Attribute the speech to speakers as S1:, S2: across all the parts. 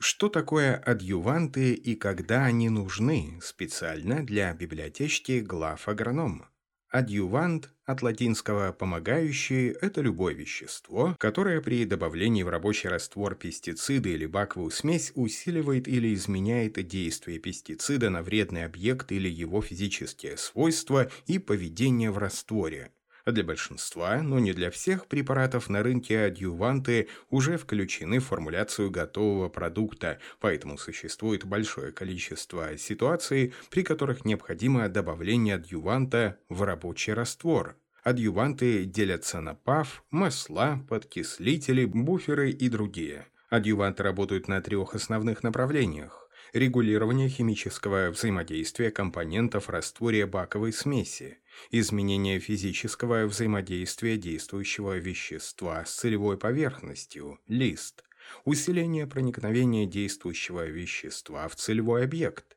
S1: Что такое адъюванты и когда они нужны специально для библиотечки глав агронома? Адъювант от латинского «помогающий» – это любое вещество, которое при добавлении в рабочий раствор пестицида или баковую смесь усиливает или изменяет действие пестицида на вредный объект или его физические свойства и поведение в растворе. Для большинства, но не для всех препаратов на рынке адъюванты уже включены в формуляцию готового продукта, поэтому существует большое количество ситуаций, при которых необходимо добавление адъюванта в рабочий раствор. Адъюванты делятся на ПАВ, масла, подкислители, буферы и другие. Адъюванты работают на трех основных направлениях регулирование химического взаимодействия компонентов растворе баковой смеси, изменение физического взаимодействия действующего вещества с целевой поверхностью, лист, усиление проникновения действующего вещества в целевой объект,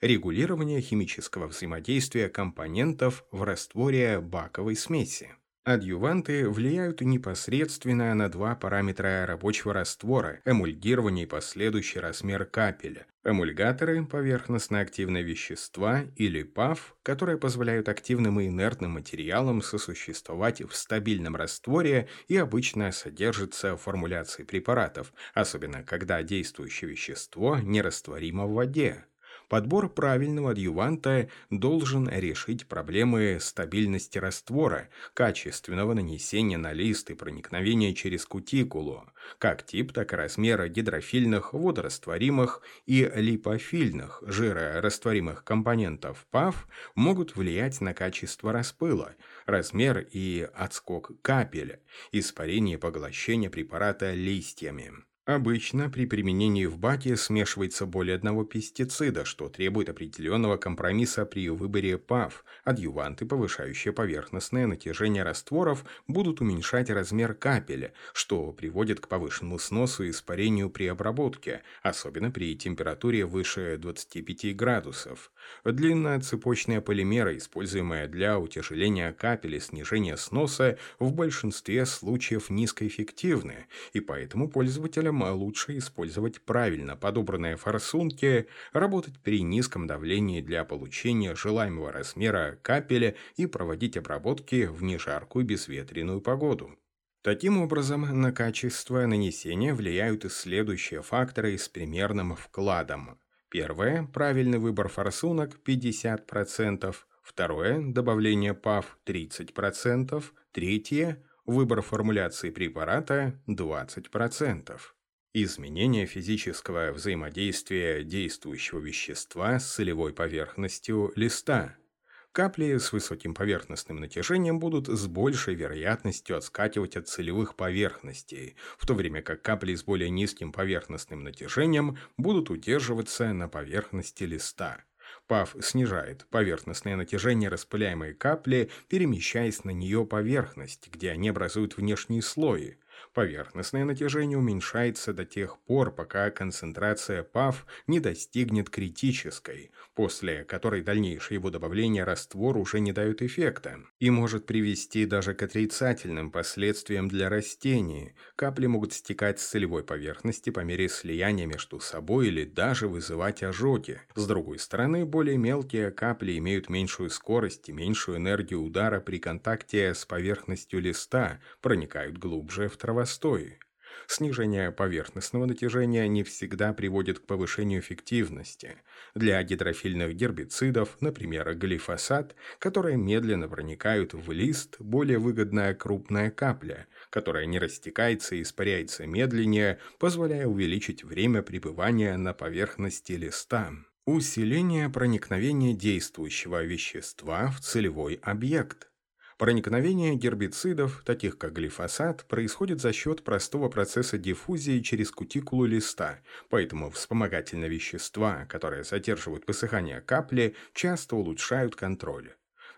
S1: регулирование химического взаимодействия компонентов в растворе баковой смеси. Адъюванты влияют непосредственно на два параметра рабочего раствора – эмульгирование и последующий размер капеля. Эмульгаторы – поверхностно-активные вещества или ПАВ, которые позволяют активным и инертным материалам сосуществовать в стабильном растворе и обычно содержатся в формуляции препаратов, особенно когда действующее вещество нерастворимо в воде. Подбор правильного адъюванта должен решить проблемы стабильности раствора, качественного нанесения на лист и проникновения через кутикулу, как тип, так и размера гидрофильных, водорастворимых и липофильных, жирорастворимых компонентов ПАВ могут влиять на качество распыла, размер и отскок капеля, испарение и поглощение препарата листьями. Обычно при применении в баке смешивается более одного пестицида, что требует определенного компромисса при выборе ПАВ. Адъюванты, повышающие поверхностное натяжение растворов, будут уменьшать размер капеля, что приводит к повышенному сносу и испарению при обработке, особенно при температуре выше 25 градусов. Длинноцепочные полимеры, используемые для утяжеления капель и снижения сноса, в большинстве случаев низкоэффективны, и поэтому пользователям Людям лучше использовать правильно подобранные форсунки, работать при низком давлении для получения желаемого размера капеля и проводить обработки в нежаркую безветренную погоду. Таким образом, на качество нанесения влияют и следующие факторы с примерным вкладом. Первое – правильный выбор форсунок 50%, второе – добавление ПАВ 30%, третье – выбор формуляции препарата 20%. Изменение физического взаимодействия действующего вещества с целевой поверхностью листа. Капли с высоким поверхностным натяжением будут с большей вероятностью отскакивать от целевых поверхностей, в то время как капли с более низким поверхностным натяжением будут удерживаться на поверхности листа. ПАВ снижает поверхностное натяжение распыляемой капли, перемещаясь на нее поверхность, где они образуют внешние слои. Поверхностное натяжение уменьшается до тех пор, пока концентрация ПАВ не достигнет критической, после которой дальнейшее его добавление раствор уже не дают эффекта и может привести даже к отрицательным последствиям для растений. Капли могут стекать с целевой поверхности по мере слияния между собой или даже вызывать ожоги. С другой стороны, более мелкие капли имеют меньшую скорость и меньшую энергию удара при контакте с поверхностью листа, проникают глубже в травостой. Снижение поверхностного натяжения не всегда приводит к повышению эффективности. Для гидрофильных гербицидов, например, глифосат, которые медленно проникают в лист, более выгодная крупная капля, которая не растекается и испаряется медленнее, позволяя увеличить время пребывания на поверхности листа. Усиление проникновения действующего вещества в целевой объект. Проникновение гербицидов, таких как глифосат, происходит за счет простого процесса диффузии через кутикулу листа, поэтому вспомогательные вещества, которые задерживают высыхание капли, часто улучшают контроль.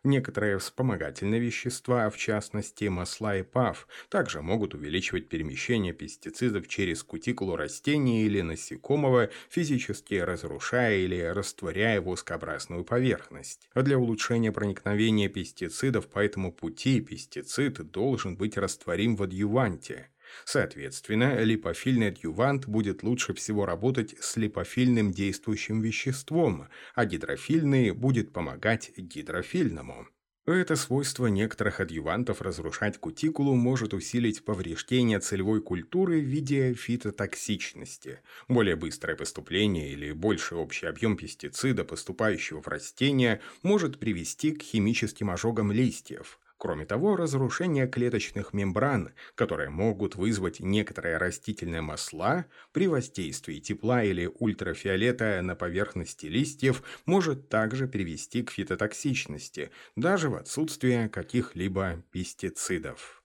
S1: Некоторые вспомогательные вещества, в частности масла и ПАВ, также могут увеличивать перемещение пестицидов через кутикулу растения или насекомого, физически разрушая или растворяя воскообразную поверхность. Для улучшения проникновения пестицидов по этому пути пестицид должен быть растворим в адъюванте. Соответственно, липофильный адъювант будет лучше всего работать с липофильным действующим веществом, а гидрофильный будет помогать гидрофильному. Это свойство некоторых адъювантов разрушать кутикулу может усилить повреждение целевой культуры в виде фитотоксичности. Более быстрое поступление или больший общий объем пестицида, поступающего в растения, может привести к химическим ожогам листьев. Кроме того, разрушение клеточных мембран, которые могут вызвать некоторые растительные масла, при воздействии тепла или ультрафиолета на поверхности листьев может также привести к фитотоксичности, даже в отсутствие каких-либо пестицидов.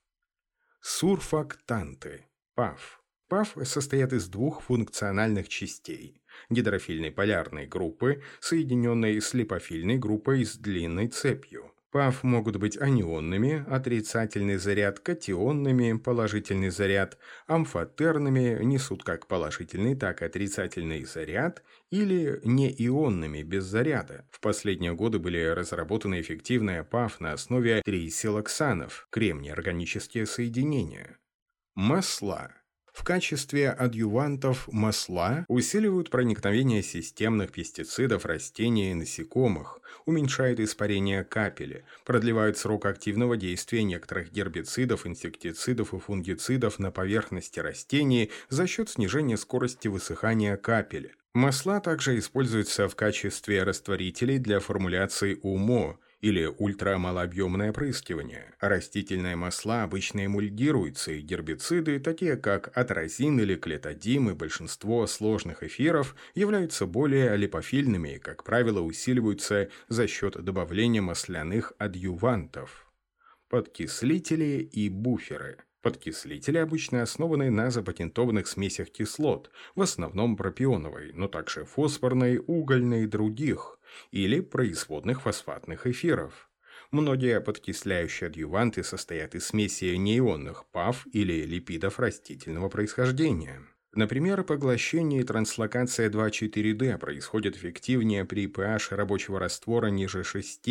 S1: Сурфактанты – ПАФ. ПАФ состоят из двух функциональных частей – гидрофильной полярной группы, соединенной с липофильной группой с длинной цепью – ПАФ могут быть анионными, отрицательный заряд, катионными, положительный заряд, амфотерными, несут как положительный, так и отрицательный заряд, или неионными, без заряда. В последние годы были разработаны эффективные ПАФ на основе трисилоксанов, кремний органические соединения. Масла. В качестве адъювантов масла усиливают проникновение системных пестицидов растений и насекомых, уменьшают испарение капели, продлевают срок активного действия некоторых гербицидов, инсектицидов и фунгицидов на поверхности растений за счет снижения скорости высыхания капели. Масла также используются в качестве растворителей для формуляции УМО – или ультрамалообъемное опрыскивание. Растительные масла обычно эмульгируются, и гербициды, такие как атразин или клетодим и большинство сложных эфиров, являются более липофильными и, как правило, усиливаются за счет добавления масляных адъювантов. Подкислители и буферы – Подкислители обычно основаны на запатентованных смесях кислот, в основном пропионовой, но также фосфорной, угольной и других или производных фосфатных эфиров. Многие подкисляющие адъюванты состоят из смеси неионных ПАФ или липидов растительного происхождения. Например, поглощение и транслокация 2,4-D происходят эффективнее при pH рабочего раствора ниже 6.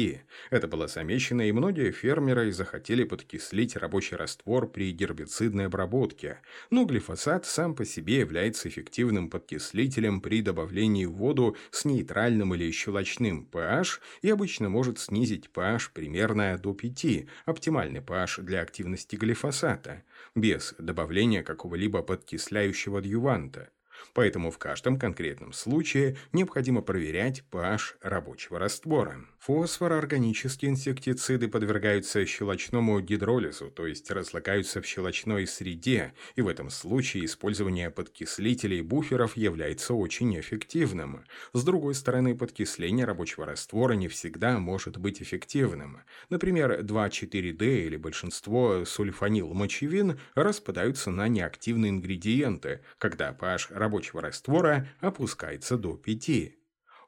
S1: Это было замечено, и многие фермеры захотели подкислить рабочий раствор при гербицидной обработке. Но глифосат сам по себе является эффективным подкислителем при добавлении в воду с нейтральным или щелочным pH и обычно может снизить pH примерно до 5, оптимальный pH для активности глифосата без добавления какого-либо подкисляющего адъюванта. Поэтому в каждом конкретном случае необходимо проверять pH рабочего раствора. Фосфороорганические инсектициды подвергаются щелочному гидролизу, то есть разлагаются в щелочной среде, и в этом случае использование подкислителей буферов является очень эффективным. С другой стороны, подкисление рабочего раствора не всегда может быть эффективным. Например, 2,4-D или большинство сульфанилмочевин распадаются на неактивные ингредиенты, когда pH рабочего раствора опускается до 5.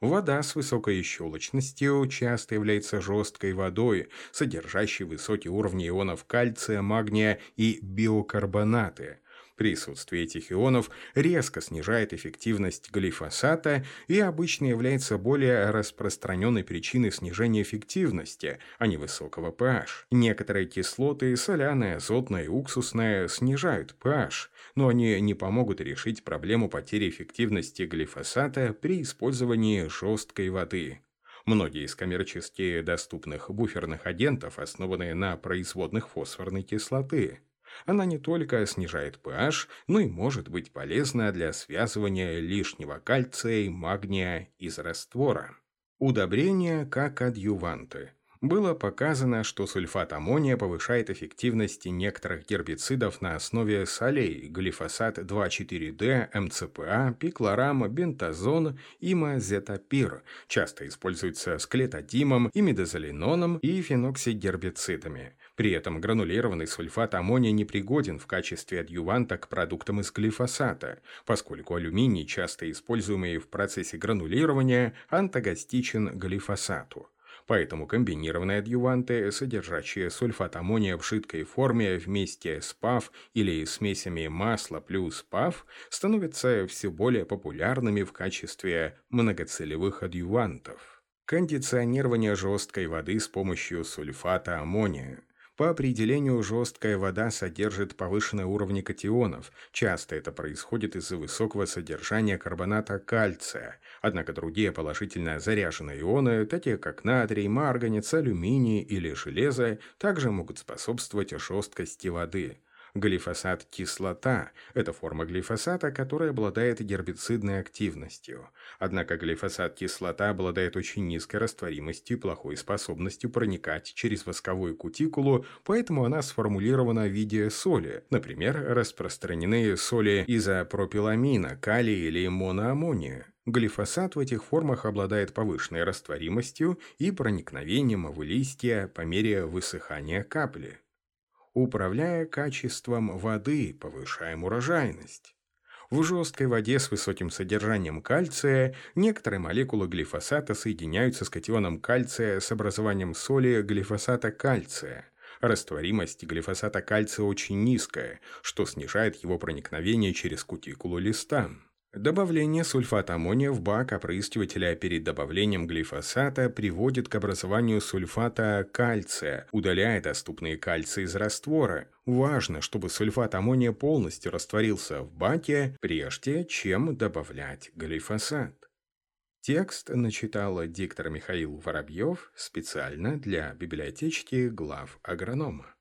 S1: Вода с высокой щелочностью часто является жесткой водой, содержащей высокие уровни ионов кальция, магния и биокарбонаты – Присутствие этих ионов резко снижает эффективность глифосата и обычно является более распространенной причиной снижения эффективности, а не высокого pH. Некоторые кислоты, соляная, азотная и уксусная, снижают pH, но они не помогут решить проблему потери эффективности глифосата при использовании жесткой воды. Многие из коммерчески доступных буферных агентов основаны на производных фосфорной кислоты. Она не только снижает pH, но и может быть полезна для связывания лишнего кальция и магния из раствора. Удобрения как адъюванты – было показано, что сульфат аммония повышает эффективность некоторых гербицидов на основе солей, глифосат 2,4-D, МЦПА, пиклорам, бентазон, имазетапир, часто используется с клетодимом, имидозолиноном и феноксигербицидами. При этом гранулированный сульфат аммония непригоден в качестве адъюванта к продуктам из глифосата, поскольку алюминий, часто используемый в процессе гранулирования, антагостичен глифосату. Поэтому комбинированные адъюванты, содержащие сульфат аммония в жидкой форме вместе с ПАФ или смесями масла плюс ПАФ, становятся все более популярными в качестве многоцелевых адъювантов. Кондиционирование жесткой воды с помощью сульфата аммония – По определению, жесткая вода содержит повышенные уровни катионов. Часто это происходит из-за высокого содержания карбоната кальция. Однако другие положительно заряженные ионы, такие как натрий, марганец, алюминий или железо, также могут способствовать жесткости воды. Глифосат-кислота – это форма глифосата, которая обладает гербицидной активностью. Однако глифосат-кислота обладает очень низкой растворимостью и плохой способностью проникать через восковую кутикулу, поэтому она сформулирована в виде соли. Например, распространены соли изопропиламина, калия или моноаммония. Глифосат в этих формах обладает повышенной растворимостью и проникновением в листья по мере высыхания капли. Управляя качеством воды, повышаем урожайность. В жесткой воде с высоким содержанием кальция некоторые молекулы глифосата соединяются с катионом кальция с образованием соли глифосата кальция. Растворимость глифосата кальция очень низкая, что снижает его проникновение через кутикулу листа. Добавление сульфата аммония в бак опрыскивателя перед добавлением глифосата приводит к образованию сульфата кальция, удаляя доступные кальции из раствора. Важно, чтобы сульфат аммония полностью растворился в баке, прежде чем добавлять глифосат. Текст начитал диктор Михаил Воробьев специально для библиотечки глав агронома.